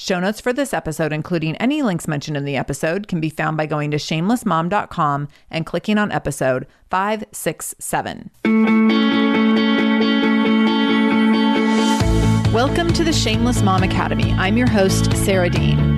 Show notes for this episode, including any links mentioned in the episode, can be found by going to shamelessmom.com and clicking on episode 567. Welcome to the Shameless Mom Academy. I'm your host, Sarah Dean.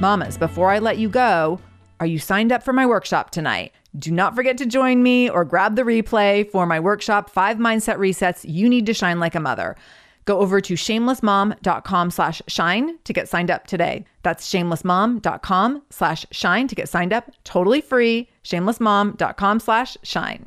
Mamas, before I let you go, are you signed up for my workshop tonight? Do not forget to join me or grab the replay for my workshop, Five Mindset Resets You Need to Shine Like a Mother. Go over to shamelessmom.com slash shine to get signed up today. That's shamelessmom.com slash shine to get signed up. Totally free. Shamelessmom.com slash shine.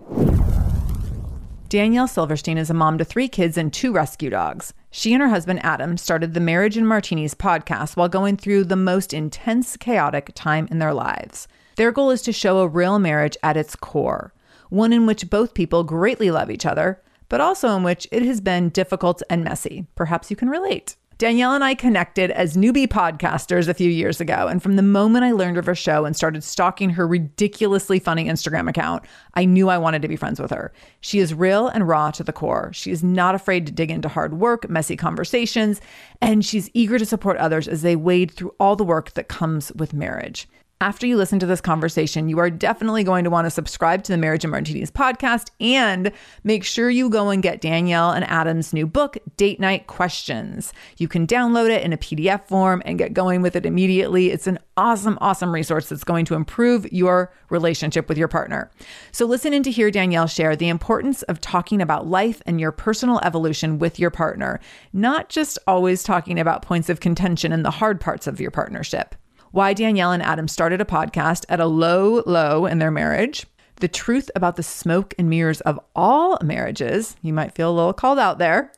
Danielle Silverstein is a mom to three kids and two rescue dogs. She and her husband Adam started the Marriage and Martinis podcast while going through the most intense, chaotic time in their lives. Their goal is to show a real marriage at its core, one in which both people greatly love each other, but also in which it has been difficult and messy. Perhaps you can relate. Danielle and I connected as newbie podcasters a few years ago. And from the moment I learned of her show and started stalking her ridiculously funny Instagram account, I knew I wanted to be friends with her. She is real and raw to the core. She is not afraid to dig into hard work, messy conversations, and she's eager to support others as they wade through all the work that comes with marriage. After you listen to this conversation, you are definitely going to want to subscribe to the Marriage and Martinis podcast and make sure you go and get Danielle and Adam's new book, Date Night Questions. You can download it in a PDF form and get going with it immediately. It's an awesome, awesome resource that's going to improve your relationship with your partner. So, listen in to hear Danielle share the importance of talking about life and your personal evolution with your partner, not just always talking about points of contention and the hard parts of your partnership why Danielle and Adam started a podcast at a low, low in their marriage, the truth about the smoke and mirrors of all marriages. You might feel a little called out there.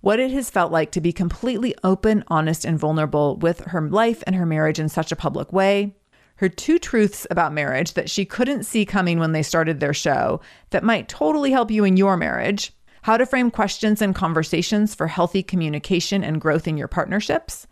What it has felt like to be completely open, honest, and vulnerable with her life and her marriage in such a public way. Her two truths about marriage that she couldn't see coming when they started their show that might totally help you in your marriage. How to frame questions and conversations for healthy communication and growth in your partnerships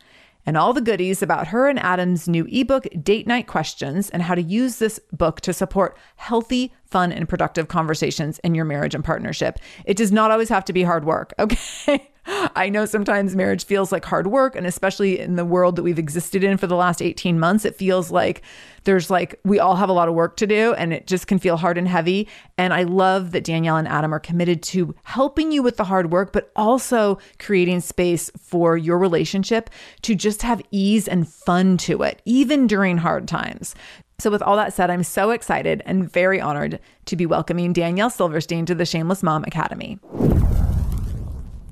and all the goodies about her and Adam's new ebook, Date Night Questions, and how to use this book to support healthy, fun, and productive conversations in your marriage and partnership. It does not always have to be hard work, okay? I know sometimes marriage feels like hard work. And especially in the world that we've existed in for the last 18 months, it feels like there's like, we all have a lot of work to do and it just can feel hard and heavy. And I love that Danielle and Adam are committed to helping you with the hard work, but also creating space for your relationship to just have ease and fun to it, even during hard times. So, with all that said, I'm so excited and very honored to be welcoming Danielle Silverstein to the Shameless Mom Academy.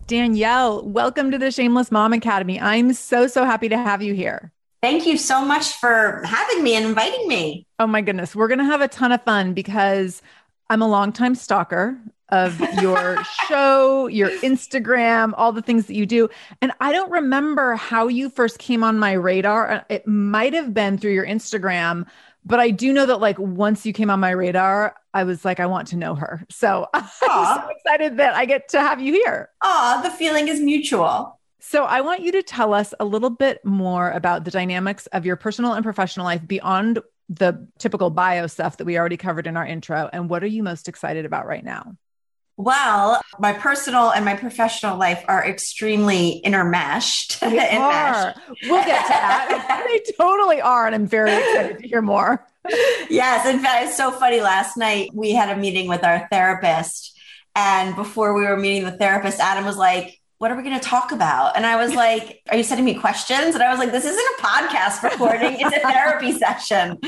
Danielle, welcome to the Shameless Mom Academy. I'm so, so happy to have you here. Thank you so much for having me and inviting me. Oh my goodness. We're going to have a ton of fun because I'm a longtime stalker of your show, your Instagram, all the things that you do. And I don't remember how you first came on my radar. Uh, it might have been through your Instagram, but I do know that like once you came on my radar, I was like, I want to know her. So Aww. I'm so excited that I get to have you here. Oh, the feeling is mutual. So I want you to tell us a little bit more about the dynamics of your personal and professional life beyond the typical bio stuff that we already covered in our intro. And what are you most excited about right now? Well, my personal and my professional life are extremely intermeshed. They are. We'll get to that. they totally are. And I'm very excited to hear more. yes. In fact, it's so funny. Last night we had a meeting with our therapist. And before we were meeting the therapist, Adam was like, what are we going to talk about? And I was like, are you sending me questions? And I was like, this isn't a podcast recording, it's a therapy session.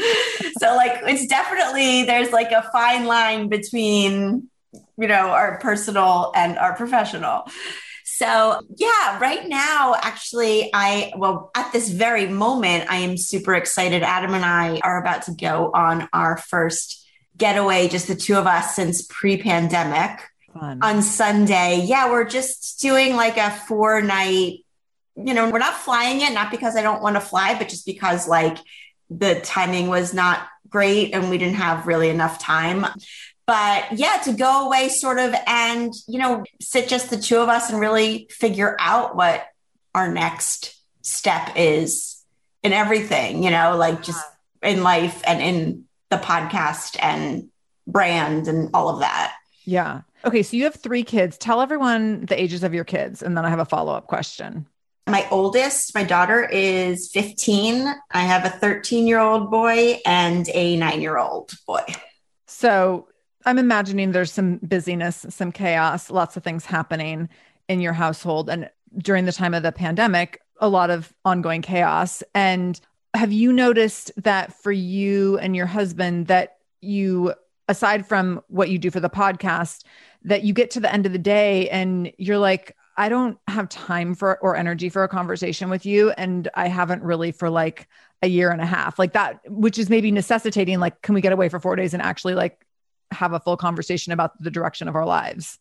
So, like, it's definitely, there's like a fine line between you know, our personal and our professional. So, yeah, right now, actually, I, well, at this very moment, I am super excited. Adam and I are about to go on our first getaway, just the two of us since pre pandemic on Sunday. Yeah, we're just doing like a four night, you know, we're not flying it, not because I don't want to fly, but just because like the timing was not great and we didn't have really enough time but yeah to go away sort of and you know sit just the two of us and really figure out what our next step is in everything you know like just in life and in the podcast and brand and all of that. Yeah. Okay so you have three kids. Tell everyone the ages of your kids and then i have a follow-up question. My oldest, my daughter is 15. I have a 13 year old boy and a nine year old boy. So I'm imagining there's some busyness, some chaos, lots of things happening in your household. And during the time of the pandemic, a lot of ongoing chaos. And have you noticed that for you and your husband, that you, aside from what you do for the podcast, that you get to the end of the day and you're like, I don't have time for or energy for a conversation with you. And I haven't really for like a year and a half, like that, which is maybe necessitating, like, can we get away for four days and actually like have a full conversation about the direction of our lives.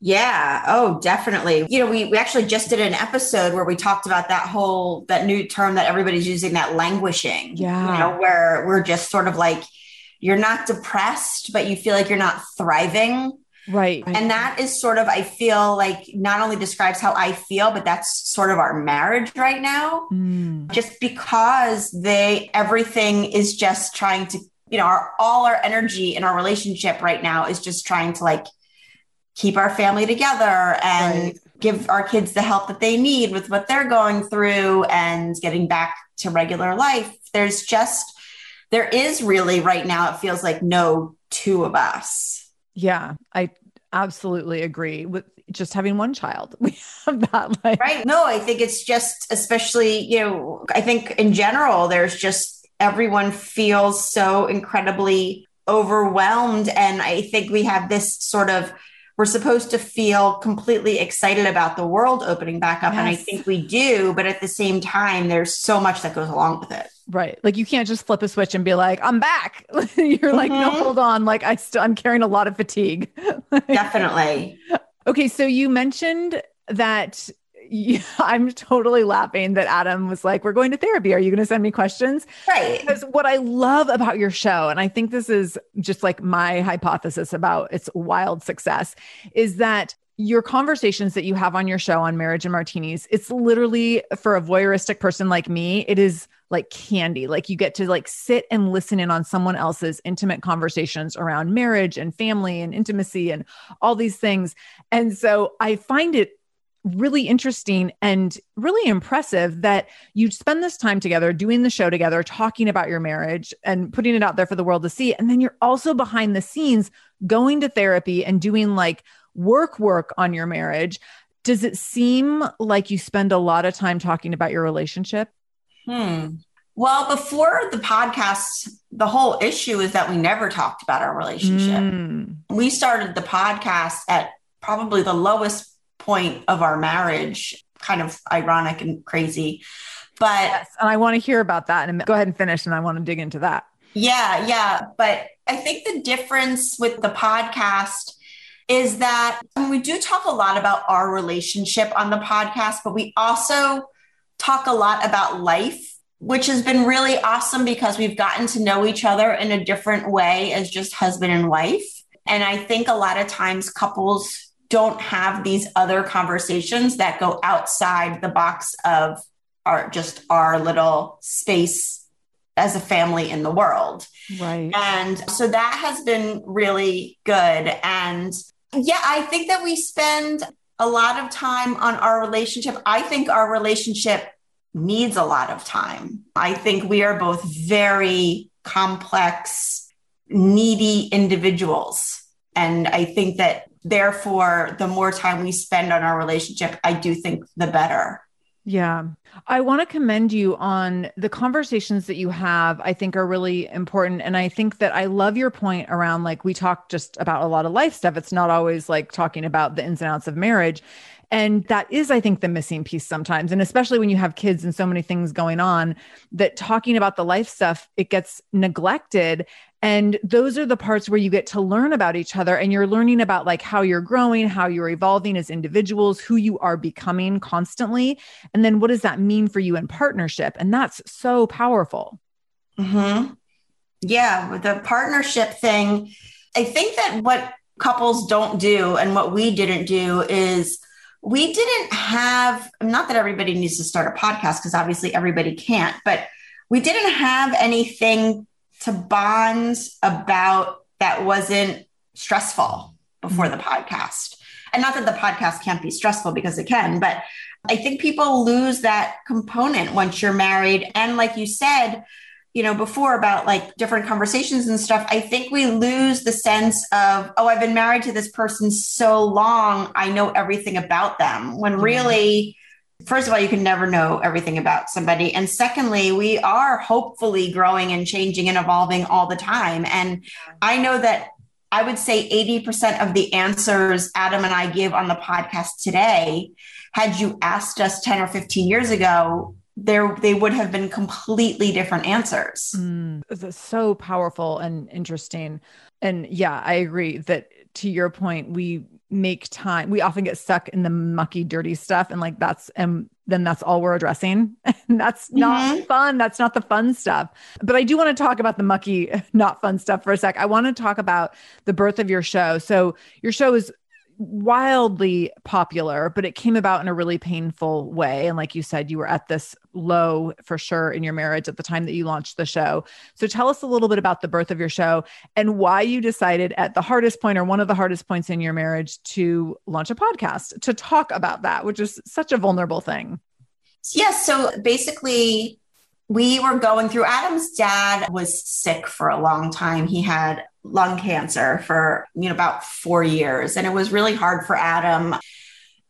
Yeah. Oh, definitely. You know, we, we actually just did an episode where we talked about that whole, that new term that everybody's using, that languishing. Yeah. You know, where we're just sort of like, you're not depressed, but you feel like you're not thriving. Right. And that is sort of, I feel like not only describes how I feel, but that's sort of our marriage right now. Mm. Just because they, everything is just trying to you know, our all our energy in our relationship right now is just trying to like keep our family together and right. give our kids the help that they need with what they're going through and getting back to regular life. There's just there is really right now it feels like no two of us. Yeah, I absolutely agree with just having one child. We have that like Right. No, I think it's just especially, you know, I think in general there's just everyone feels so incredibly overwhelmed. And I think we have this sort of we're supposed to feel completely excited about the world opening back up. Yes. And I think we do, but at the same time, there's so much that goes along with it. Right. Like you can't just flip a switch and be like, I'm back. You're mm-hmm. like, no, mm-hmm. hold on. Like I still I'm carrying a lot of fatigue. Definitely. Okay. So you mentioned that yeah, I'm totally laughing that Adam was like, We're going to therapy. Are you going to send me questions? Right. Because what I love about your show, and I think this is just like my hypothesis about its wild success, is that your conversations that you have on your show on marriage and martinis, it's literally for a voyeuristic person like me, it is like candy. Like you get to like sit and listen in on someone else's intimate conversations around marriage and family and intimacy and all these things. And so I find it really interesting and really impressive that you spend this time together doing the show together, talking about your marriage and putting it out there for the world to see. And then you're also behind the scenes going to therapy and doing like work work on your marriage. Does it seem like you spend a lot of time talking about your relationship? Hmm. Well, before the podcast, the whole issue is that we never talked about our relationship. Mm. We started the podcast at probably the lowest point of our marriage, kind of ironic and crazy. But yes, and I want to hear about that. And go ahead and finish, and I want to dig into that. Yeah, yeah. But I think the difference with the podcast is that we do talk a lot about our relationship on the podcast, but we also talk a lot about life, which has been really awesome because we've gotten to know each other in a different way as just husband and wife. And I think a lot of times couples don't have these other conversations that go outside the box of our just our little space as a family in the world. Right. And so that has been really good. And yeah, I think that we spend a lot of time on our relationship. I think our relationship needs a lot of time. I think we are both very complex, needy individuals. And I think that therefore, the more time we spend on our relationship, I do think the better. Yeah. I want to commend you on the conversations that you have, I think are really important. And I think that I love your point around like we talk just about a lot of life stuff. It's not always like talking about the ins and outs of marriage. And that is, I think, the missing piece sometimes. And especially when you have kids and so many things going on, that talking about the life stuff, it gets neglected. And those are the parts where you get to learn about each other and you're learning about like how you're growing, how you're evolving as individuals, who you are becoming constantly. And then what does that mean for you in partnership? And that's so powerful. Mm-hmm. Yeah, the partnership thing, I think that what couples don't do and what we didn't do is we didn't have, not that everybody needs to start a podcast because obviously everybody can't, but we didn't have anything to bond about that wasn't stressful before mm-hmm. the podcast. And not that the podcast can't be stressful because it can, but I think people lose that component once you're married. And like you said, you know, before about like different conversations and stuff, I think we lose the sense of, oh, I've been married to this person so long, I know everything about them. When really, first of all, you can never know everything about somebody. And secondly, we are hopefully growing and changing and evolving all the time. And I know that I would say 80% of the answers Adam and I give on the podcast today, had you asked us 10 or 15 years ago, there they would have been completely different answers. Mm, so powerful and interesting. And yeah, I agree that to your point, we make time. We often get stuck in the mucky, dirty stuff, and like that's and then that's all we're addressing. And that's not mm-hmm. fun. That's not the fun stuff. But I do want to talk about the mucky, not fun stuff for a sec. I want to talk about the birth of your show. So your show is wildly popular, but it came about in a really painful way. And like you said, you were at this low for sure in your marriage at the time that you launched the show. So tell us a little bit about the birth of your show and why you decided at the hardest point or one of the hardest points in your marriage to launch a podcast to talk about that, which is such a vulnerable thing. Yes. So basically, we were going through Adam's dad was sick for a long time. He had lung cancer for you know about 4 years and it was really hard for Adam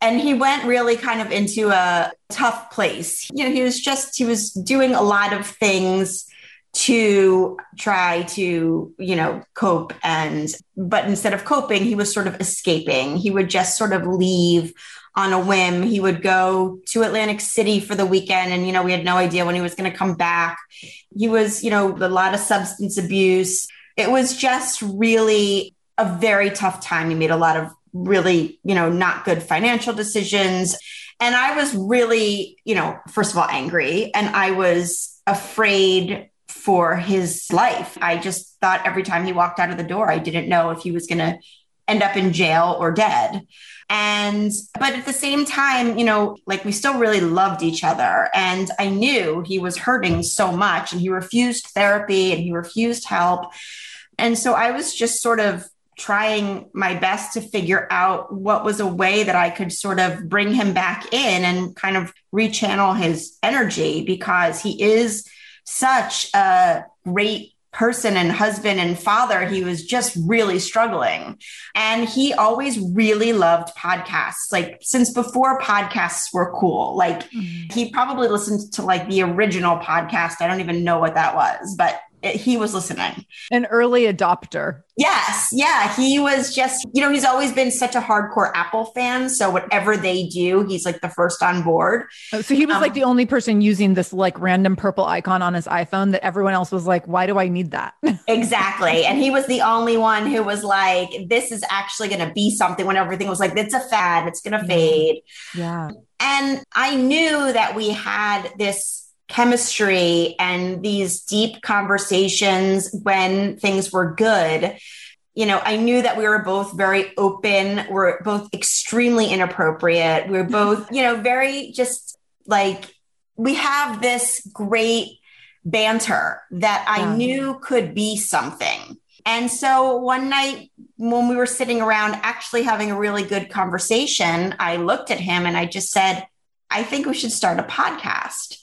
and he went really kind of into a tough place. You know, he was just he was doing a lot of things to try to, you know, cope and but instead of coping, he was sort of escaping. He would just sort of leave on a whim. He would go to Atlantic City for the weekend and you know, we had no idea when he was going to come back. He was, you know, a lot of substance abuse it was just really a very tough time. He made a lot of really, you know, not good financial decisions. And I was really, you know, first of all, angry and I was afraid for his life. I just thought every time he walked out of the door, I didn't know if he was going to end up in jail or dead. And, but at the same time, you know, like we still really loved each other. And I knew he was hurting so much and he refused therapy and he refused help. And so I was just sort of trying my best to figure out what was a way that I could sort of bring him back in and kind of rechannel his energy because he is such a great person and husband and father, he was just really struggling. And he always really loved podcasts, like since before podcasts were cool. Like mm. he probably listened to like the original podcast. I don't even know what that was, but he was listening. An early adopter. Yes. Yeah. He was just, you know, he's always been such a hardcore Apple fan. So whatever they do, he's like the first on board. Oh, so he was um, like the only person using this like random purple icon on his iPhone that everyone else was like, why do I need that? exactly. And he was the only one who was like, this is actually going to be something when everything was like, it's a fad, it's going to fade. Yeah. And I knew that we had this chemistry and these deep conversations when things were good you know, I knew that we were both very open. We're both extremely inappropriate. We are mm-hmm. both, you know, very just like we have this great banter that I yeah. knew could be something. And so one night when we were sitting around actually having a really good conversation, I looked at him and I just said, I think we should start a podcast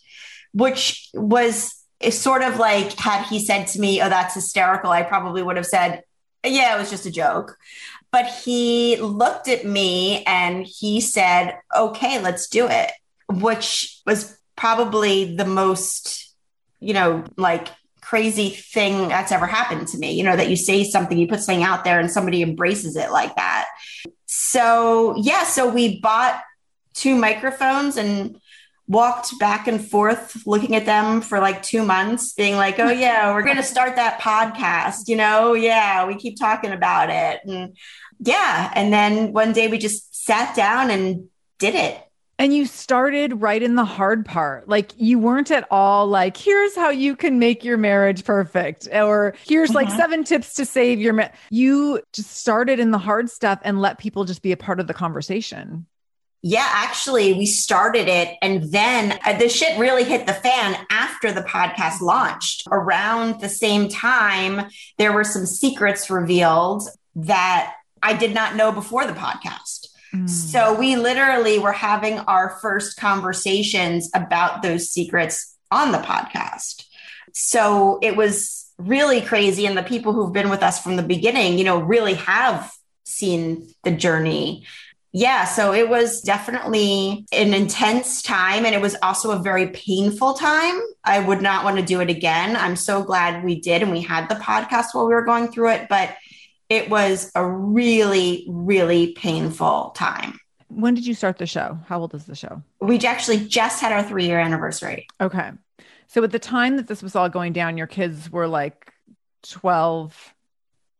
which was sort of like had he said to me, Oh, that's hysterical, I probably would have said, Yeah, it was just a joke. But he looked at me and he said, Okay, let's do it, which was probably the most, you know, like crazy thing that's ever happened to me. You know, that you say something, you put something out there and somebody embraces it like that. So, yeah, so we bought two microphones and walked back and forth looking at them for like two months, being like, oh, yeah, we're going to start that podcast. You know, yeah, we keep talking about it. And yeah. And then one day we just sat down and did it. And you started right in the hard part. Like you weren't at all like, here's how you can make your marriage perfect, or here's mm-hmm. like seven tips to save your. Ma-. You just started in the hard stuff and let people just be a part of the conversation. Yeah, actually, we started it. And then uh, the shit really hit the fan after the podcast launched. Around the same time, there were some secrets revealed that I did not know before the podcast. Mm. So we literally were having our first conversations about those secrets on the podcast. So it was really crazy. And the people who've been with us from the beginning, you know, really have seen the journey yeah, so it was definitely an intense time and it was also a very painful time. I would not want to do it again. I'm so glad we did and we had the podcast while we were going through it, but it was a really, really painful time. When did you start the show? How old is the show? We actually just had our three year anniversary. Okay. So at the time that this was all going down, your kids were like 12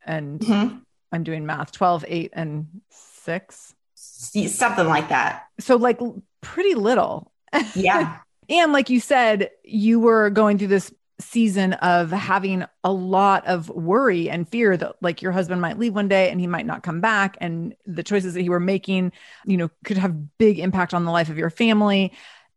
and mm-hmm. I'm doing math 12, 8, and six something like that. So, like, pretty little. Yeah. and like you said, you were going through this season of having a lot of worry and fear that like your husband might leave one day and he might not come back and the choices that he were making you know could have big impact on the life of your family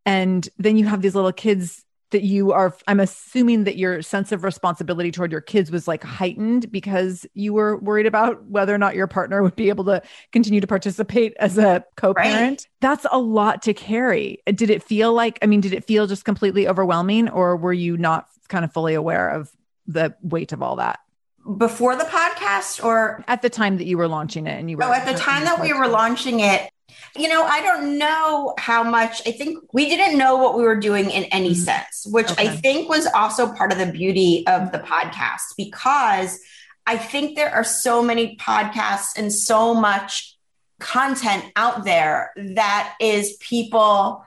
and then you have these little kids that you are i'm assuming that your sense of responsibility toward your kids was like heightened because you were worried about whether or not your partner would be able to continue to participate as a co-parent? Right. that's a lot to carry. Did it feel like i mean did it feel just completely overwhelming or were you not kind of fully aware of the weight of all that? Before the podcast or? At the time that you were launching it and you were oh at the time that we were launching it you know, I don't know how much. I think we didn't know what we were doing in any mm-hmm. sense, which okay. I think was also part of the beauty of the podcast because I think there are so many podcasts and so much content out there that is people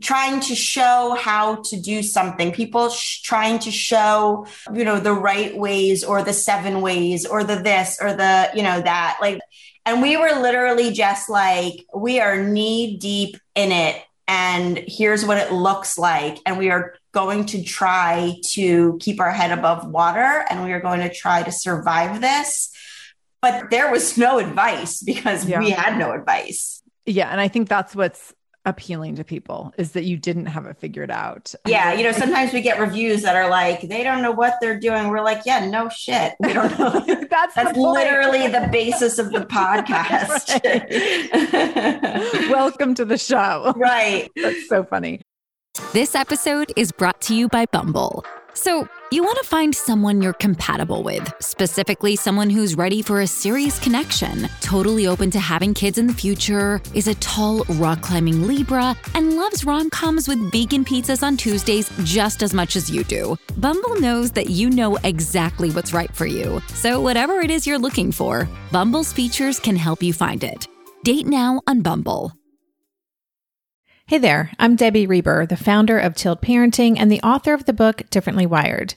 trying to show how to do something people sh- trying to show you know the right ways or the seven ways or the this or the you know that like and we were literally just like, we are knee deep in it. And here's what it looks like. And we are going to try to keep our head above water and we are going to try to survive this. But there was no advice because yeah. we had no advice. Yeah. And I think that's what's appealing to people is that you didn't have it figured out. Yeah, you know, sometimes we get reviews that are like, they don't know what they're doing. We're like, yeah, no shit. We don't know. that's that's the literally the basis of the podcast. Welcome to the show. Right. That's so funny. This episode is brought to you by Bumble. So, you want to find someone you're compatible with, specifically someone who's ready for a serious connection, totally open to having kids in the future, is a tall, rock climbing Libra, and loves rom coms with vegan pizzas on Tuesdays just as much as you do. Bumble knows that you know exactly what's right for you. So, whatever it is you're looking for, Bumble's features can help you find it. Date now on Bumble. Hey there, I'm Debbie Reber, the founder of Tilt Parenting and the author of the book Differently Wired.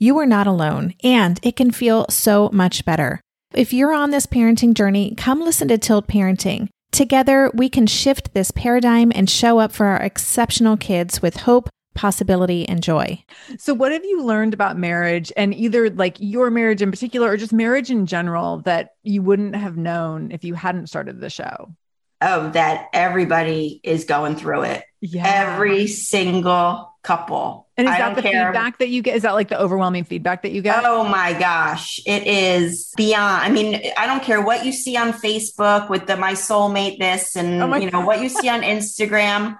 you are not alone, and it can feel so much better. If you're on this parenting journey, come listen to Tilt Parenting. Together, we can shift this paradigm and show up for our exceptional kids with hope, possibility, and joy. So, what have you learned about marriage and either like your marriage in particular or just marriage in general that you wouldn't have known if you hadn't started the show? Oh, that everybody is going through it. Yeah. Every single couple. And is I that the care. feedback that you get? Is that like the overwhelming feedback that you get? Oh my gosh, it is beyond. I mean, I don't care what you see on Facebook with the my soulmate this and Oh you know what you see on Instagram.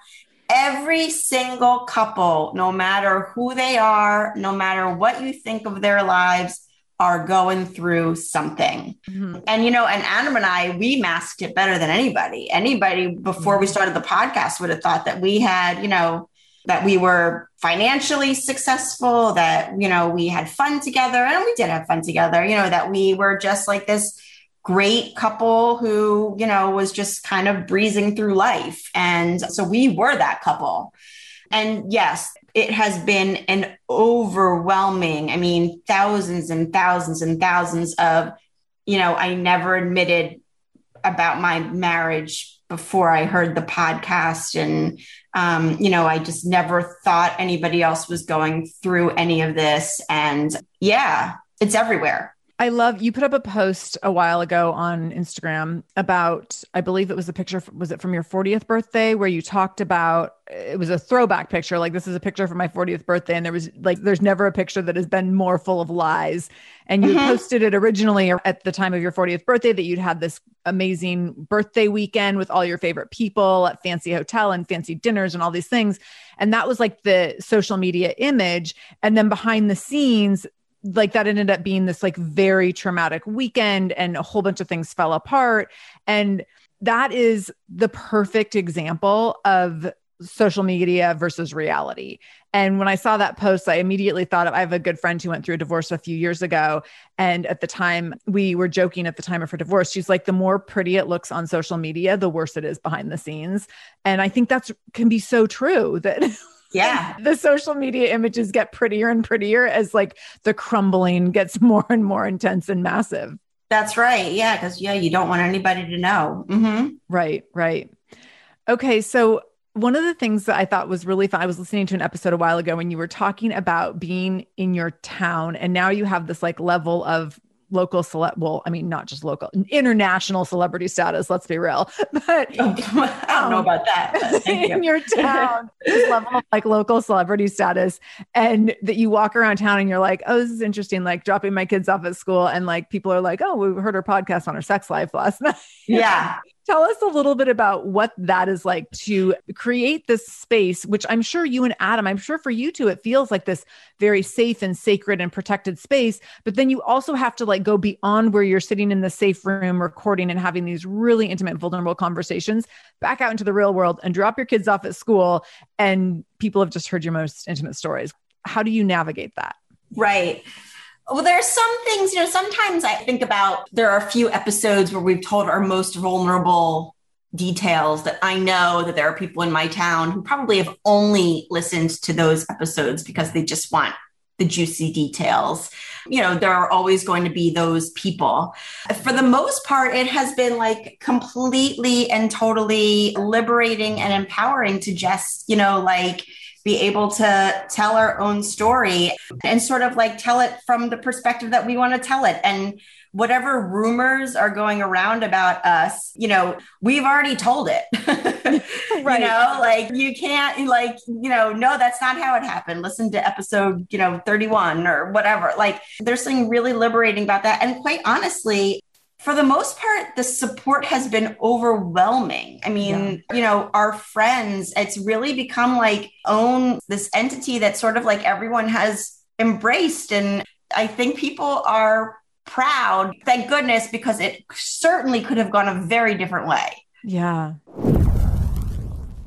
Every single couple, no matter who they are, no matter what you think of their lives, are going through something. Mhm. And you know, and Adam and I, we masked it better than anybody. Anybody before we started the podcast would have thought that we had, you know, that we were financially successful, that you know, we had fun together, and we did have fun together. You know, that we were just like this great couple who, you know, was just kind of breezing through life. And so we were that couple. And yes, it has been an overwhelming, I mean, thousands and thousands and thousands of, you know, I never admitted about my marriage before I heard the podcast. And, um, you know, I just never thought anybody else was going through any of this. And yeah, it's everywhere. I love you put up a post a while ago on Instagram about I believe it was a picture was it from your 40th birthday where you talked about it was a throwback picture like this is a picture from my 40th birthday and there was like there's never a picture that has been more full of lies. And you Mhm. posted it originally at the time of your 40th birthday that you'd had this amazing birthday weekend with all your favorite people at fancy hotel and fancy dinners and all these things. And that was like the social media image. And then behind the scenes like that ended up being this like very traumatic weekend and a whole bunch of things fell apart. And that is the perfect example of social media versus reality. And when i saw that post i immediately thought of i have a good friend who went through a divorce a few years ago. And at the time we were joking at the time of her divorce. She's like the more pretty it looks on social media the worse it is behind the scenes. And i think that's can be so true that Yeah. the social media images get prettier and prettier as like the crumbling gets more and more intense and massive. That's right. Yeah. Cause yeah, you don't want anybody to know. Mm-hmm. Right, right. Okay, so one of the things that I thought was really fun, I was listening to an episode a while ago when you were talking about being in your town, and now you have this like level of local celeb. Well, I mean, not just local, international celebrity status. Let's be real, but oh, I don't know um, about that. in you. your town, this level of like local celebrity status, and that you walk around town and you're like, oh, this is interesting. Like dropping my kids off at school, and like people are like, oh, we heard her podcast on her sex life last night. Yeah. Tell us a little bit about what that is like to create this space, which I'm sure you and Adam, I'm sure for you too, it feels like this very safe and sacred and protected space. But then you also have to like go beyond where you're sitting in the safe room recording and having these really intimate, vulnerable conversations back out into the real world and drop your kids off at school. And people have just heard your most intimate stories. How do you navigate that? Right. Well, there are some things, you know, sometimes I think about there are a few episodes where we've told our most vulnerable details that I know that there are people in my town who probably have only listened to those episodes because they just want the juicy details. You know, there are always going to be those people. For the most part, it has been like completely and totally liberating and empowering to just, you know, like, be able to tell our own story and sort of like tell it from the perspective that we want to tell it. And whatever rumors are going around about us, you know, we've already told it. right. You know, like you can't, like, you know, no, that's not how it happened. Listen to episode, you know, 31 or whatever. Like, there's something really liberating about that. And quite honestly, for the most part, the support has been overwhelming. I mean, yeah. you know, our friends, it's really become like own this entity that sort of like everyone has embraced. And I think people are proud, thank goodness, because it certainly could have gone a very different way. Yeah.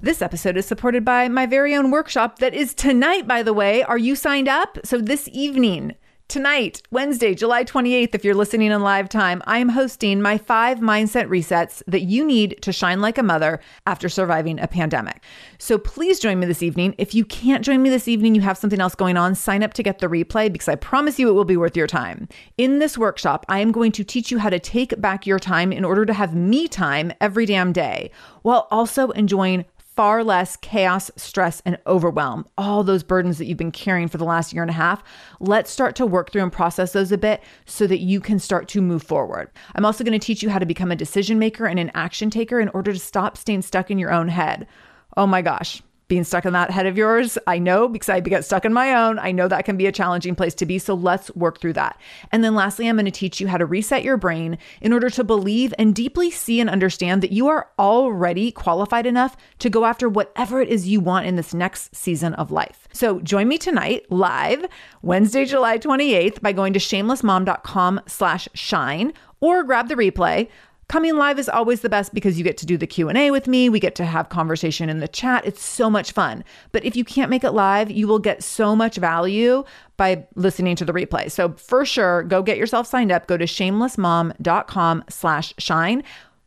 This episode is supported by my very own workshop that is tonight, by the way. Are you signed up? So, this evening, Tonight, Wednesday, July 28th, if you're listening in live time, I am hosting my five mindset resets that you need to shine like a mother after surviving a pandemic. So please join me this evening. If you can't join me this evening, you have something else going on, sign up to get the replay because I promise you it will be worth your time. In this workshop, I am going to teach you how to take back your time in order to have me time every damn day while also enjoying far less chaos, stress, and overwhelm, all those burdens that you've been carrying for the last year and a half. Let's start to work through and process those a bit so that you can start to move forward. I'm also going to teach you how to become a decision maker and an action taker in order to stop staying stuck in your own head. Oh my gosh being stuck in that head of yours. I know because I get stuck in my own. I know that can be a challenging place to be. So let's work through that. And then lastly, I'm going to teach you how to reset your brain in order to believe and deeply see and understand that you are already qualified enough to go after whatever it is you want in this next season of life. So join me tonight live Wednesday, July 28th by going to shamelessmom.com slash shine or grab the replay. Coming live is always the best because you get to do the Q&A with me, we get to have conversation in the chat. It's so much fun. But if you can't make it live, you will get so much value by listening to the replay. So for sure, go get yourself signed up. Go to shamelessmom.com/shine.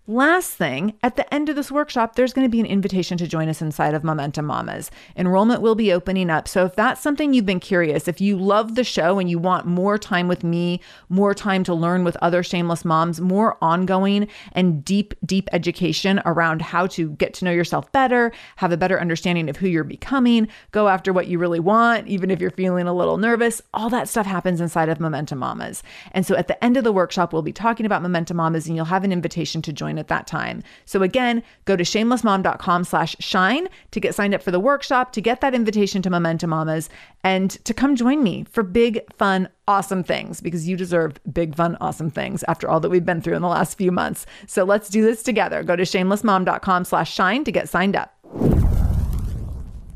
Last thing, at the end of this workshop, there's going to be an invitation to join us inside of Momentum Mamas. Enrollment will be opening up. So if that's something you've been curious, if you love the show and you want more time with me, more time to learn with other shameless moms, more ongoing and deep, deep education around how to get to know yourself better, have a better understanding of who you're becoming, go after what you really want, even if you're feeling a little nervous, all that stuff happens inside of Momentum Mamas. And so at the end of the workshop, we'll be talking about Momentum Mamas and you'll have an invitation to join at that time. So again, go to shamelessmom.com slash shine to get signed up for the workshop, to get that invitation to Momentum Mamas, and to come join me for big, fun, awesome things because you deserve big, fun, awesome things after all that we've been through in the last few months. So let's do this together. Go to shamelessmom.com slash shine to get signed up.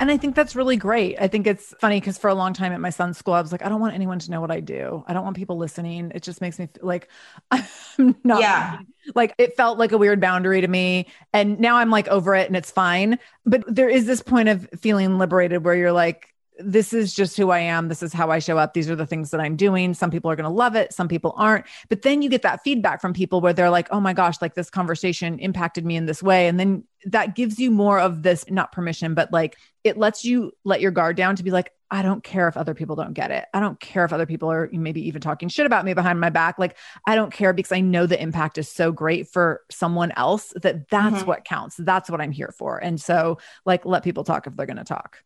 And I think that's really great. I think it's funny because for a long time at my son's school, I was like, I don't want anyone to know what I do. I don't want people listening. It just makes me feel like I'm not. Yeah. Like it felt like a weird boundary to me. And now I'm like over it and it's fine. But there is this point of feeling liberated where you're like, this is just who I am. This is how I show up. These are the things that I'm doing. Some people are going to love it, some people aren't. But then you get that feedback from people where they're like, oh my gosh, like this conversation impacted me in this way. And then that gives you more of this, not permission, but like it lets you let your guard down to be like, I don't care if other people don't get it. I don't care if other people are maybe even talking shit about me behind my back. Like, I don't care because I know the impact is so great for someone else that that's mm-hmm. what counts. That's what I'm here for. And so, like, let people talk if they're going to talk.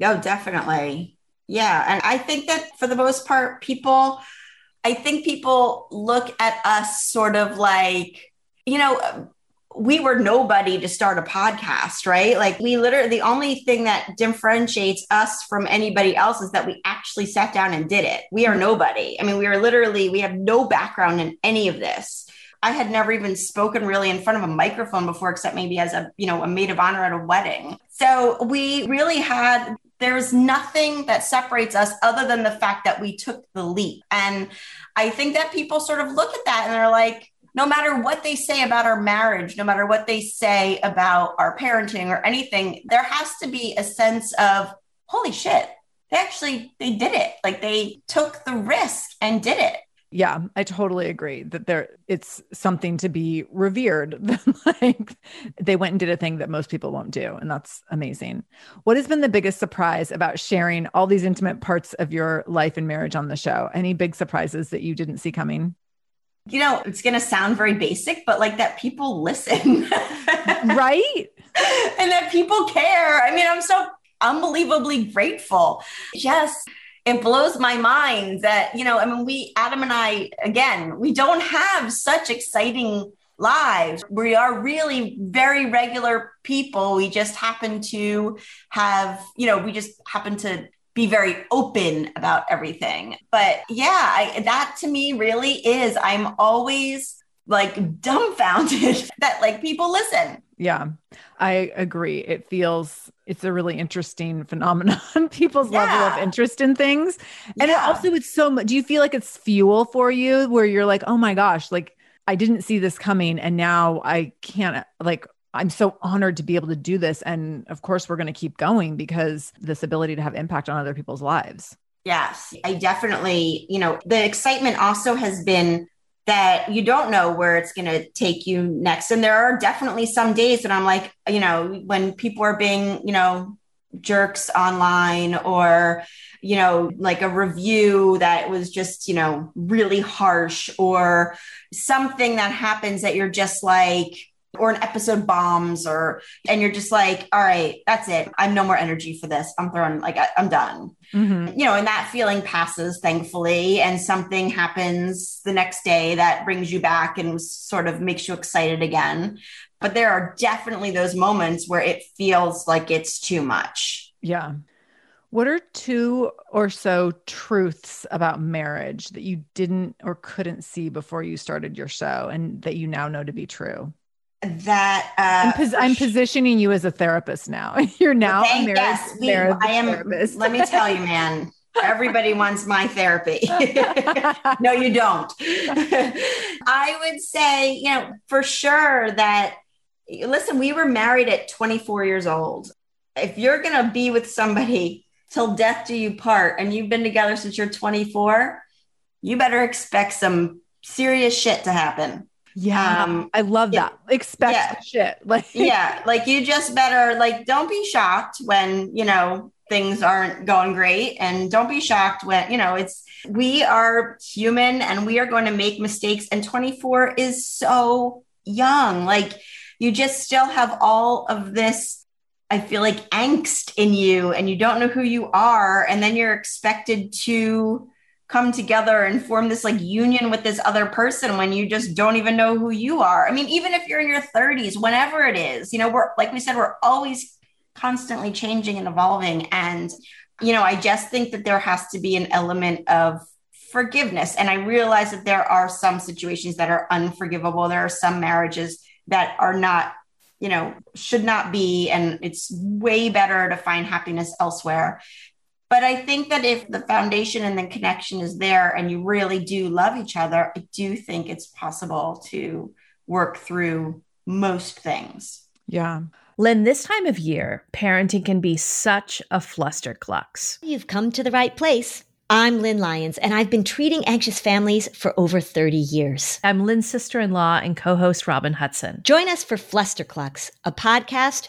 Oh, definitely. Yeah. And I think that for the most part, people, I think people look at us sort of like, you know, we were nobody to start a podcast, right? Like we literally, the only thing that differentiates us from anybody else is that we actually sat down and did it. We are nobody. I mean, we are literally, we have no background in any of this. I had never even spoken really in front of a microphone before, except maybe as a, you know, a maid of honor at a wedding. So we really had there's nothing that separates us other than the fact that we took the leap. And I think that people sort of look at that and they're like, no matter what they say about our marriage, no matter what they say about our parenting or anything, there has to be a sense of, holy shit, they actually they did it. Like they took the risk and did it. Yeah, I totally agree that there it's something to be revered. like they went and did a thing that most people won't do, and that's amazing. What has been the biggest surprise about sharing all these intimate parts of your life and marriage on the show? Any big surprises that you didn't see coming? You know, it's going to sound very basic, but like that people listen. right? and that people care. I mean, I'm so unbelievably grateful. Yes it blows my mind that you know i mean we adam and i again we don't have such exciting lives. We are really very regular people. We just happen to have you know we just happen to be very open about everything. But yeah I, that to me really is i'm always like dumbfounded that like people listen. Yeah i agree. It feels it's a really interesting phenomenon people's yeah. level of interest in things and yeah. it also it's so much do you feel like it's fuel for you where you're like oh my gosh like i didn't see this coming and now i can't like i'm so honored to be able to do this and of course we're going to keep going because this ability to have impact on other people's lives yes i definitely you know the excitement also has been that you don't know where it's going to take you next. And there are definitely some days that I'm like, you know, when people are being, you know, jerks online or, you know, like a review that was just, you know, really harsh or something that happens that you're just like, or an episode bombs or and you're just like all right that's it. I'm no more energy for this. I'm throwing like I, am done. Mm-hmm. you know and that feeling passes thankfully and something happens the next day that brings you back and sort of makes you excited again. But there are definitely those moments where it feels like it's too much. Yeah. What are two or so truths about marriage that you didn't or couldn't see before you started your show and that you now know to be true that uh, I'm, pos- I'm, positioning you as a therapist now. You're now a marriage, yes, we, I am. Therapist. let me tell you, man. Everybody wants my therapy. no, you don't. I would say, you know, for sure that listen, we were married at 24 years old. If you're going to be with somebody till death do you part and you've been together since you're 24, you better expect some serious shit to happen yeah. Um, I love that. Expect yeah. shit. Like Yeah, like you just better like don't be shocked when, you know, things aren't going great and don't be shocked when, you know, it's we are human and we are going to make mistakes and 24 is so young. Like you just still have all of this I feel like angst in you and you don't know who you are and then you're expected to come together and form this like union with this other person when you just don't even know who you are. I mean, even if you're in your 30s, whenever it is, you know, we're like we said, we're always constantly changing and evolving. And, you know, I just think that there has to be an element of forgiveness. And I realize that there are some situations that are unforgivable. There are some marriages that are not, you know, should not be. And it's way better to find happiness elsewhere. But I think that if the foundation and the connection is there and you really do love each other, I do think it's possible to work through most things. Yeah. Lynn, this time of year, parenting can be such a flusterclux. You've come to the right place. I'm Lynn Lyons, and I've been treating anxious families for over 30 years. I'm Lynn's sister in law and co host Robin Hutson. Join us for Flusterclux, a podcast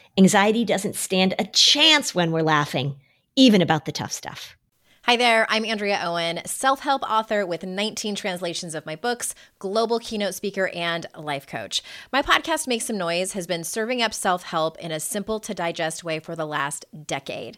Anxiety doesn't stand a chance when we're laughing, even about the tough stuff. Hi there, I'm Andrea Owen, self help author with 19 translations of my books, global keynote speaker, and life coach. My podcast, Make Some Noise, has been serving up self help in a simple to digest way for the last decade.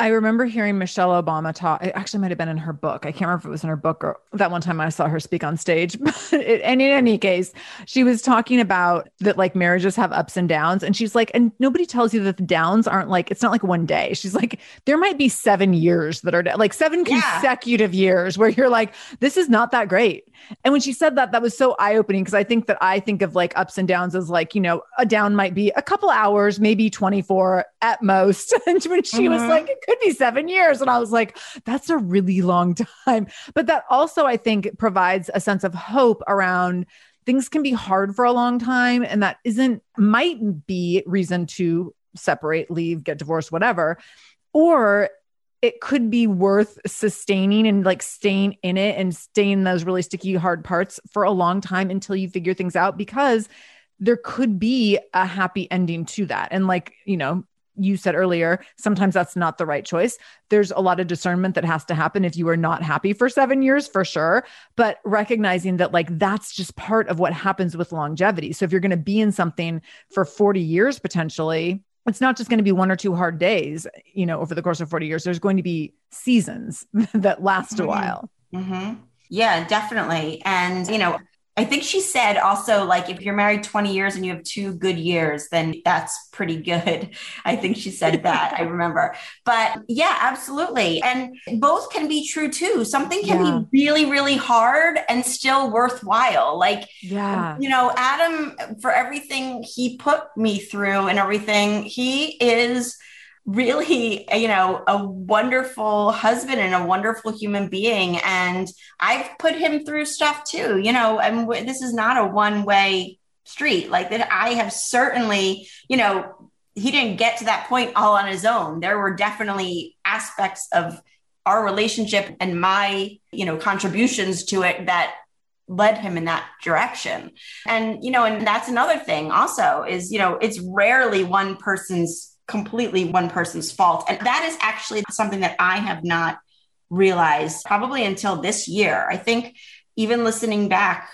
I remember hearing Michelle Obama talk. It actually might have been in her book. I can't remember if it was in her book or that one time I saw her speak on stage. But it, and in any case, she was talking about that like marriages have ups and downs. And she's like, and nobody tells you that the downs aren't like, it's not like one day. She's like, there might be seven years that are like seven Yeah. consecutive years where you're like, this is not that great. And when she said that, that was so eye opening because I think that I think of like ups and downs as like, you know, a down might be a couple hours, maybe 24 at most. And when she was Mhm. like, it could be seven years. And I was like, that's a really long time. But that also, I think, provides a sense of hope around things can be hard for a long time. And that isn't, might be reason to separate, leave, get divorced, whatever. Or it could be worth sustaining and like staying in it and staying in those really sticky, hard parts for a long time until you figure things out because there could be a happy ending to that. And like, you know, you said earlier, sometimes that's not the right choice. There's a lot of discernment that has to happen if you are not happy for seven years, for sure. But recognizing that, like, that's just part of what happens with longevity. So if you're going to be in something for 40 years potentially, it's not just going to be one or two hard days, you know, over the course of 40 years. There's going to be seasons that last a Mhm. while. hmm Yeah, definitely. And, you know, I think she said also, like, if you're married 20 years and you have two good years, then that's pretty good. I think she said that. I remember. But yeah, absolutely. And both can be true too. Something can Yeah. be really, really hard and still worthwhile. Like, Yeah. you know, Adam, for everything he put me through and everything, he is really, you know, a wonderful husband and a wonderful human being. And I've put him through stuff too, you know, and this is not a one way street like that. I have certainly, you know, he didn't get to that point all on his own. There were definitely aspects of our relationship and my, you know, contributions to it that led him in that direction. And, you know, and that's another thing also is, you know, it's rarely one person's completely one person's fault. And that is actually something that I have not realized probably until this year. I think even listening back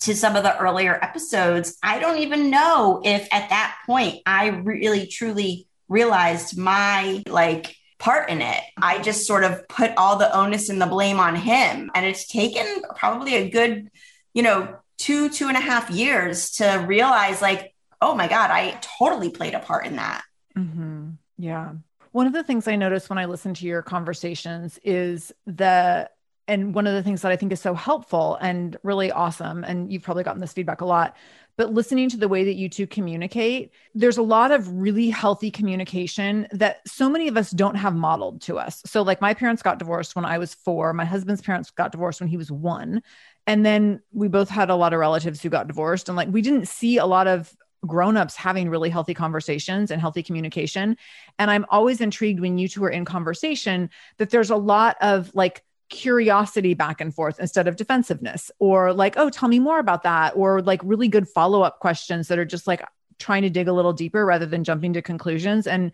to some of the earlier episodes, I don't even know if at that point I really truly realized my like part in it. I just sort of put all the onus and the blame on him. And it's taken probably a good, you know, two, two and a half years to realize like, oh my God, I totally played a part in that. Hmm Yeah. One of the things I noticed when I listen to your conversations is the, and one of the things that I think is so helpful and really awesome, and you've probably gotten this feedback a lot, but listening to the way that you two communicate, there's a lot of really healthy communication that so many of us don't have modeled to us. So, like, my parents got divorced when I was four, my husband's parents got divorced when he was one. And then we both had a lot of relatives who got divorced. And like, we didn't see a lot of grown-ups having really healthy conversations and healthy communication. And i'm always intrigued when you two are in conversation that there's a lot of like curiosity back and forth instead of defensiveness or like oh tell me more about that or like really good follow-up questions that are just like trying to dig a little deeper rather than jumping to conclusions. And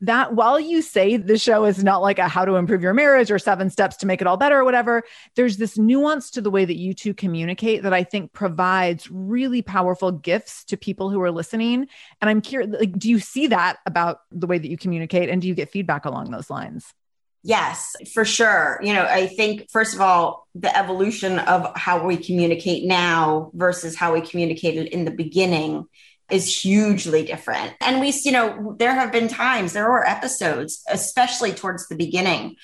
that while you say the show is not like a how to improve your marriage or seven steps to make it all better or whatever, there's this nuance to the way that you two communicate that I think provides really powerful gifts to people who are listening. And I'm curious, like, do you see that about the way that you communicate and do you get feedback along those lines? Yes, for sure. You know, I think, first of all, the evolution of how we communicate now versus how we communicated in the beginning is hugely different. And we, you know, there have been times, there were episodes, especially towards the beginning,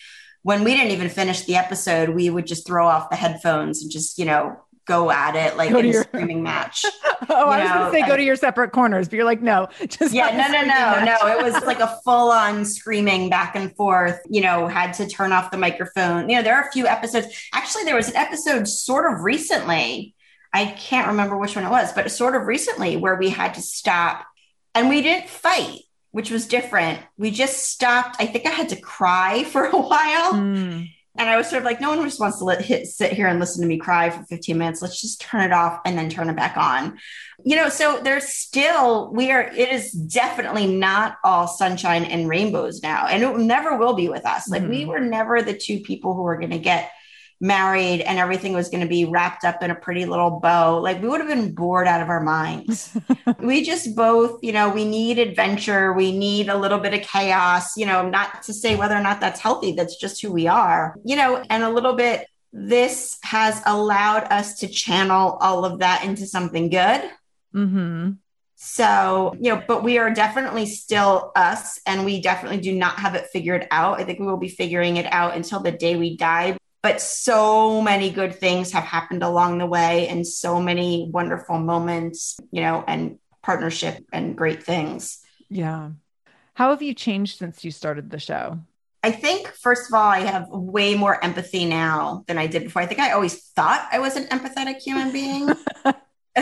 when we didn't even finish the episode, we would just throw off the headphones and just, you know, go at it like in your- a screaming match. oh, I was going to say go to your separate corners, but you're like, no, just yeah, no, no, no, no. It was like a full on screaming back and forth. You know, had to turn off the microphone. You know, there are a few episodes. Actually, there was an episode sort of recently. I can't remember which one it was, but sort of recently where we had to stop and we didn't fight which was different. We just stopped. I think I had to cry for a while. Mm. And I was sort of like, no one just wants to let hit, sit here and listen to me cry for 15 minutes. Let's just turn it off and then turn it back on. You know, so there's still, we are, it is definitely not all sunshine and rainbows now. And it never will be with us. Like, mm-hmm. we were never the two people who were going to get married and everything was going to be wrapped up in a pretty little bow, like we would have been bored out of our minds. we just both, you know, we need adventure, we need a little bit of chaos, you know, not to say whether or not that's healthy, that's just who we are, you know, and a little bit. This has allowed us to channel all of that into something good. Mm-hmm. So, you know, but we are definitely still us and we definitely do not have it figured out. I think we will be figuring it out until the day we die but so many good things have happened along the way and so many wonderful moments, you know, and partnership and great things. Yeah. How have you changed since you started the show? I think, first of all, I have way more empathy now than I did before. I think I always thought I was an empathetic human being.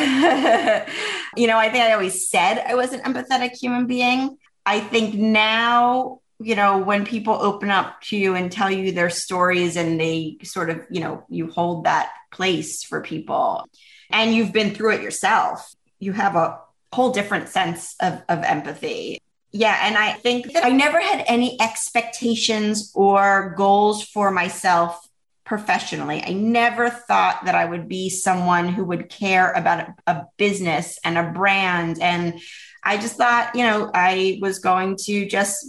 you know, I think I always said I was an empathetic human being. I think now you know when people open up to you and tell you their stories and they sort of you know you hold that place for people and you've been through it yourself you have a whole different sense of, of empathy. Yeah and i think that i never had any expectations or goals for myself professionally. I never thought that i would be someone who would care about a, a business and a brand. And I just thought, you know, I was going to just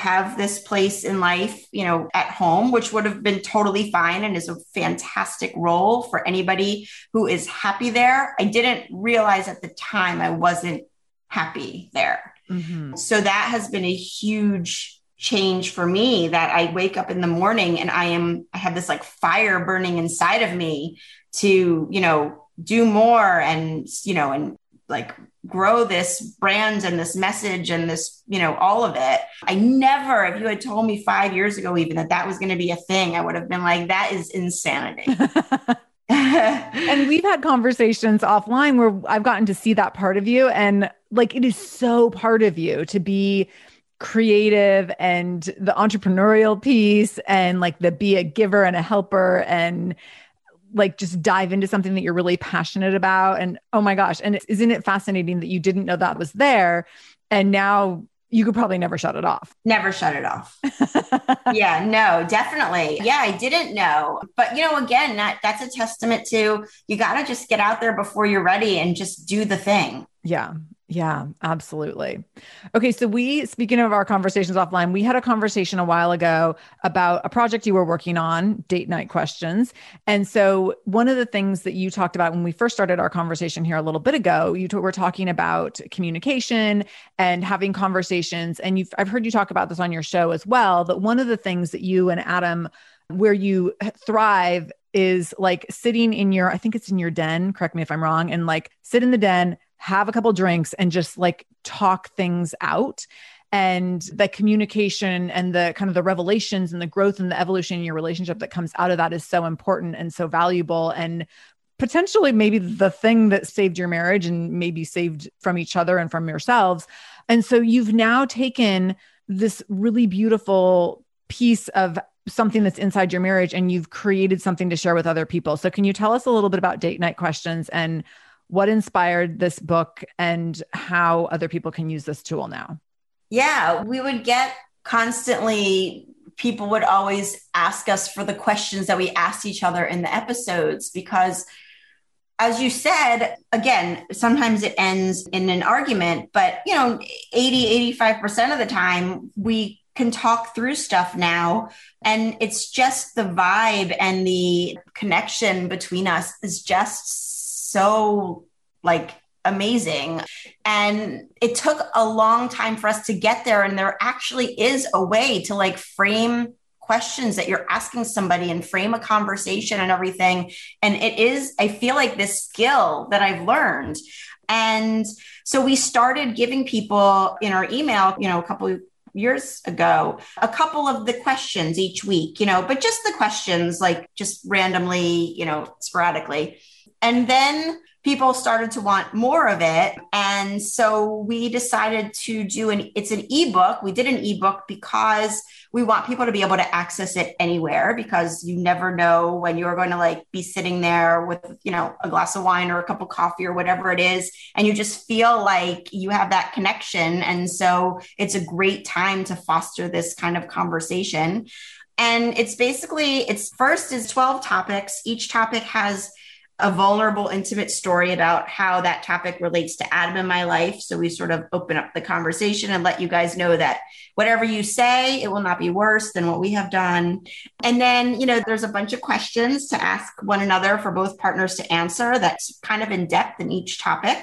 have this place in life, you know, at home, which would have been totally fine and is a fantastic role for anybody who is happy there. I didn't realize at the time I wasn't happy there. Mm-hmm. So that has been a huge change for me that I wake up in the morning and I am, I have this like fire burning inside of me to, you know, do more and, you know, and like grow this brand and this message and this, you know, all of it. I never, if you had told me five years ago, even that that was going to be a thing, I would have been like, that is insanity. and we've had conversations offline where I've gotten to see that part of you. And like, it is so part of you to be creative and the entrepreneurial piece and like the be a giver and a helper and like just dive into something that you're really passionate about and oh my gosh and isn't it fascinating that you didn't know that was there and now you could probably never shut it off? Never shut it off. Yeah no definitely. Yeah i didn't know. But you know again that that's a testament to you got to just get out there before you're ready and just do the thing. Yeah yeah, absolutely. Okay, so we speaking of our conversations offline, we had a conversation a while ago about a project you were working on, date night questions. And so one of the things that you talked about when we first started our conversation here a little bit ago, you t- were talking about communication and having conversations and you've I've heard you talk about this on your show as well, that one of the things that you and Adam where you thrive is like sitting in your I think it's in your den, correct me if I'm wrong, and like sit in the den have a couple drinks and just like talk things out. And the communication and the kind of the revelations and the growth and the evolution in your relationship that comes out of that is so important and so valuable. And potentially maybe the thing that saved your marriage and maybe saved from each other and from yourselves. And so you've now taken this really beautiful piece of something that's inside your marriage and you've created something to share with other people. So can you tell us a little bit about date night questions and what inspired this book and how other people can use this tool now? Yeah, we would get constantly people would always ask us for the questions that we asked each other in the episodes because as you said again sometimes it ends in an argument but you know 80 85% of the time we can talk through stuff now and it's just the vibe and the connection between us is just so like amazing. And it took a long time for us to get there. And there actually is a way to like frame questions that you're asking somebody and frame a conversation and everything. And it is, I feel like this skill that I've learned. And so we started giving people in our email, you know, a couple years ago, a couple of the questions each week, you know, but just the questions, like just randomly, you know, sporadically. And then people started to want more of it. And so we decided to do an it's an ebook. We did an ebook because we want people to be able to access it anywhere because you never know when you're going to like be sitting there with you know a glass of wine or a cup of coffee or whatever it is. And you just feel like you have that connection. And so it's a great time to foster this kind of conversation. And it's basically it's first is 12 topics. Each topic has a vulnerable, intimate story about how that topic relates to Adam in my life. So we sort of open up the conversation and let you guys know that whatever you say, it will not be worse than what we have done. And then, you know, there's a bunch of questions to ask one another for both partners to answer that's kind of in depth in each topic.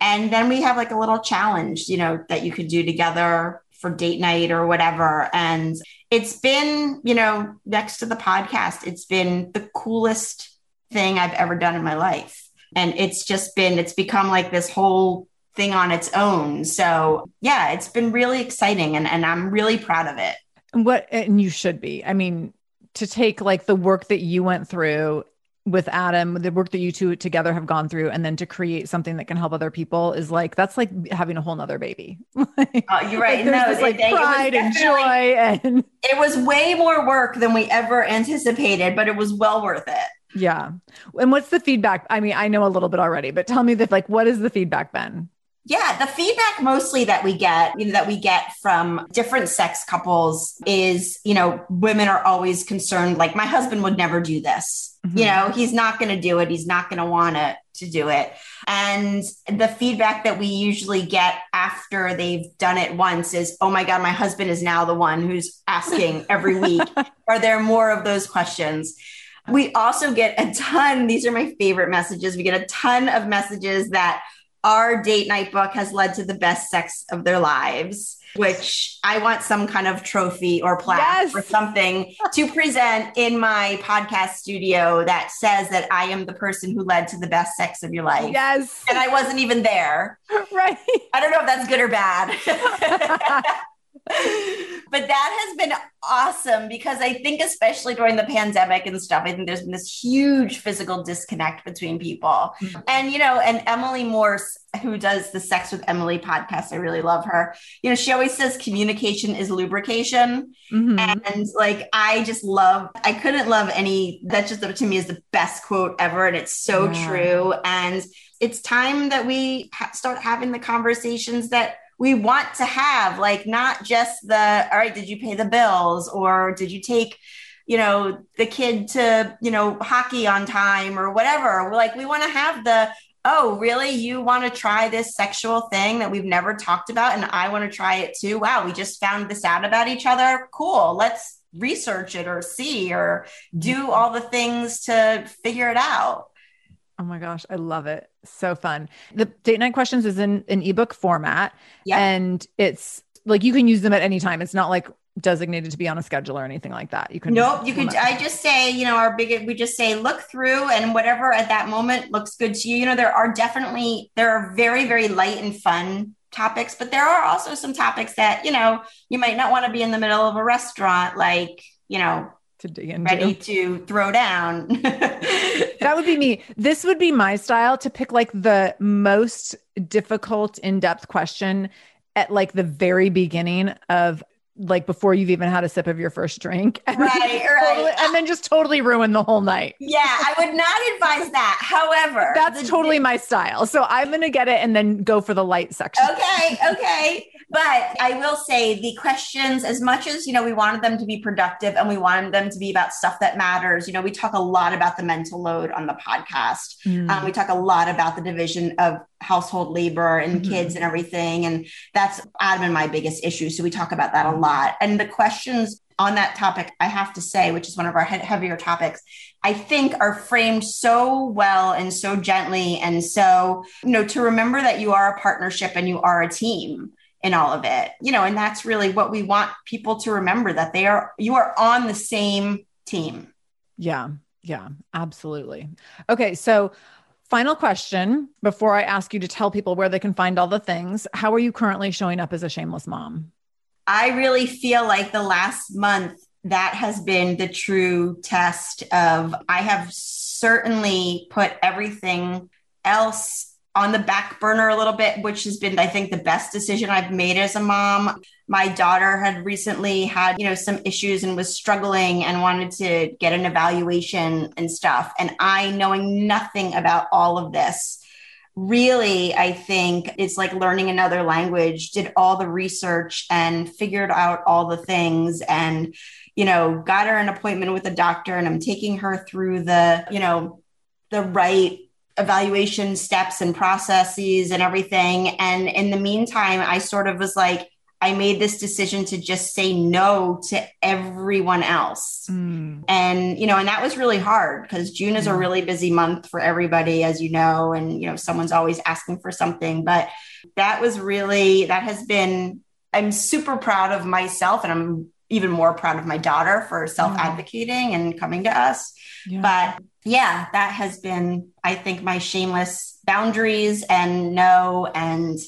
And then we have like a little challenge, you know, that you could do together for date night or whatever. And it's been, you know, next to the podcast, it's been the coolest thing I've ever done in my life. And it's just been, it's become like this whole thing on its own. So yeah, it's been really exciting and, and I'm really proud of it. And what, and you should be. I mean, to take like the work that you went through with Adam, the work that you two together have gone through, and then to create something that can help other people is like that's like having a whole nother baby. like, oh, you're right. Like, no, this, like pride and joy, and it was way more work than we ever anticipated, but it was well worth it. Yeah. And what's the feedback? I mean, I know a little bit already, but tell me that like what is the feedback been? Yeah, the feedback mostly that we get, you know, that we get from different sex couples is, you know, women are always concerned like my husband would never do this. Mm-hmm. You know, he's not going to do it. He's not going to want to to do it. And the feedback that we usually get after they've done it once is, "Oh my god, my husband is now the one who's asking every week, are there more of those questions?" We also get a ton, these are my favorite messages. We get a ton of messages that our date night book has led to the best sex of their lives, which I want some kind of trophy or plaque yes. or something to present in my podcast studio that says that I am the person who led to the best sex of your life. Yes. And I wasn't even there. Right. I don't know if that's good or bad. but that has been awesome because I think, especially during the pandemic and stuff, I think there's been this huge physical disconnect between people. Mm-hmm. And, you know, and Emily Morse, who does the Sex with Emily podcast, I really love her. You know, she always says communication is lubrication. Mm-hmm. And like, I just love, I couldn't love any, that just to me is the best quote ever. And it's so yeah. true. And it's time that we ha- start having the conversations that we want to have like not just the all right did you pay the bills? Or did you take you know the kid to you know hockey on time or whatever? We're like we want to have the oh really? You want to try this sexual thing that we've never talked about and i want to try it too? Wow we just found this out about each other? Cool let's research it or see or do mm-hmm. all the things to figure it out Oh my gosh, I love it. So fun. The date night questions is in an ebook format. Yeah. And it's like you can use them at any time. It's not like designated to be on a schedule or anything like that. You can Nope, you could I just say, you know, our big we just say look through and whatever at that moment looks good to you. You know, there are definitely there are very, very light and fun topics, but there are also some topics that, you know, you might not want to be in the middle of a restaurant like, you know, to dig into. Ready to throw down. that would be me. This would be my style to pick like the most difficult, in depth question at like the very beginning of like before you've even had a sip of your first drink. And right, right. and then just totally ruin the whole night. Yeah, I would not advise that. However, that's the, totally my style. So I'm going to get it and then go for the light section. Okay, okay. but I will say the questions, as much as, you know, we wanted them to be productive and we wanted them to be about stuff that matters. You know, we talk a lot about the mental load on the podcast. Mm. Um, we talk a lot about the division of household labor and mm-hmm. kids and everything. And that's Adam and my biggest issue. So we talk about that a lot. And the questions on that topic, I have to say, which is one of our heavier topics, I think are framed so well and so gently. And so, you know, to remember that you are a partnership and you are a team in all of it, you know, and that's really what we want people to remember that they are, you are on the same team. Yeah. Yeah. Absolutely. Okay. So, Final question before I ask you to tell people where they can find all the things. How are you currently showing up as a shameless mom? I really feel like the last month that has been the true test of I have certainly put everything else on the back burner a little bit, which has been, I think, the best decision I've made as a mom. My daughter had recently had, you know, some issues and was struggling and wanted to get an evaluation and stuff. And I, knowing nothing about all of this, really, I think it's like learning another language, did all the research and figured out all the things and, you know, got her an appointment with a doctor and I'm taking her through the, you know, the right evaluation steps and processes and everything. And in the meantime, I sort of was like, I made this decision to just say no to everyone else. Mm. And, you know, and that was really hard because June is a really busy month for everybody, as you know, and, you know, someone's always asking for something. But that was really, that has been, I'm super proud of myself and I'm even more proud of my daughter for self advocating and coming to us. Yeah. But yeah, that has been, I think, my shameless boundaries and no, and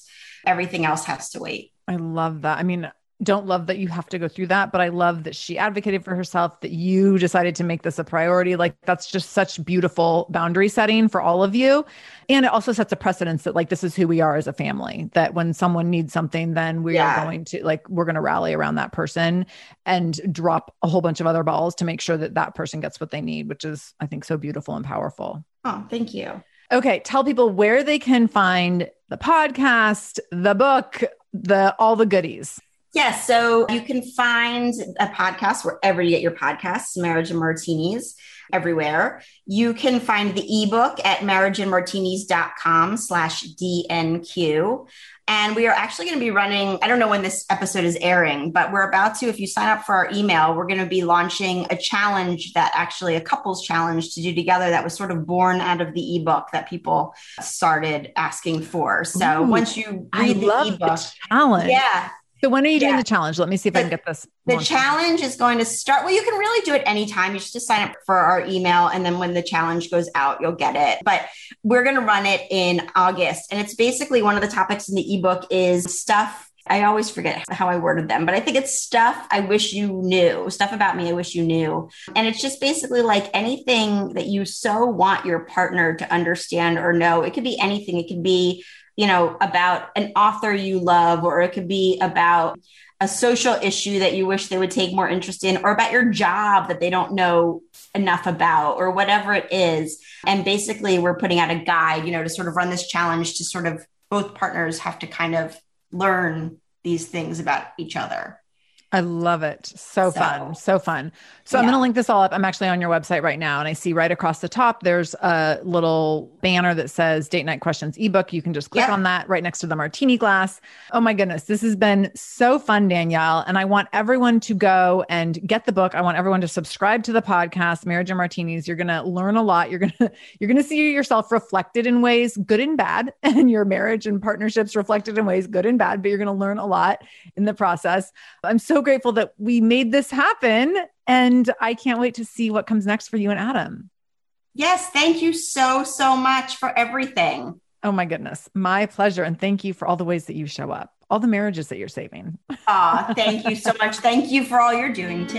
everything else has to wait. I love that. I mean, don't love that you have to go through that, but I love that she advocated for herself, that you decided to make this a priority. Like that's just such beautiful boundary setting for all of you. And it also sets a precedence that like this is who we are as a family, that when someone needs something, then we yeah. are going to like, we're going to rally around that person and drop a whole bunch of other balls to make sure that that person gets what they need, which is, I think, so beautiful and powerful. Oh, thank you. Okay. Tell people where they can find the podcast, the book, the all the goodies. Yes. So you can find a podcast wherever you get your podcasts, Marriage and Martinis, everywhere. You can find the ebook at marriageandmartinis.com slash DNQ. And we are actually going to be running, I don't know when this episode is airing, but we're about to, if you sign up for our email, we're going to be launching a challenge that actually a couples challenge to do together that was sort of born out of the ebook that people started asking for. So Ooh, once you read I the ebook, challenge. Yeah. So when are you doing yeah. the challenge? Let me see if the, I can get this. The challenge is going to start. Well, you can really do it anytime. You just sign up for our email, and then when the challenge goes out, you'll get it. But we're going to run it in August, and it's basically one of the topics in the ebook is stuff. I always forget how I worded them, but I think it's stuff I wish you knew, stuff about me I wish you knew. And it's just basically like anything that you so want your partner to understand or know. It could be anything. It could be you know, about an author you love, or it could be about a social issue that you wish they would take more interest in, or about your job that they don't know enough about, or whatever it is. And basically, we're putting out a guide, you know, to sort of run this challenge to sort of both partners have to kind of learn these things about each other. I love it. So, so fun. So fun. So yeah. I'm going to link this all up. I'm actually on your website right now. And I see right across the top, there's a little banner that says Date Night Questions ebook. You can just click on that right next to the martini glass. Oh my goodness. This has been so fun, Danielle. And I want everyone to go and get the book. I want everyone to subscribe to the podcast, Marriage and Martinis. You're going to learn a lot. You're going to, you're going to see yourself reflected in ways good and bad and your marriage and partnerships reflected in ways good and bad, but you're going to learn a lot in the process. I'm so grateful that we made this happen. And I can't wait to see what comes next for you and Adam. Yes. Thank you so, so much for everything. Oh my goodness. My pleasure. And thank you for all the ways that you show up, all the marriages that you're saving. Ah, thank you so much. Thank you for all you're doing too.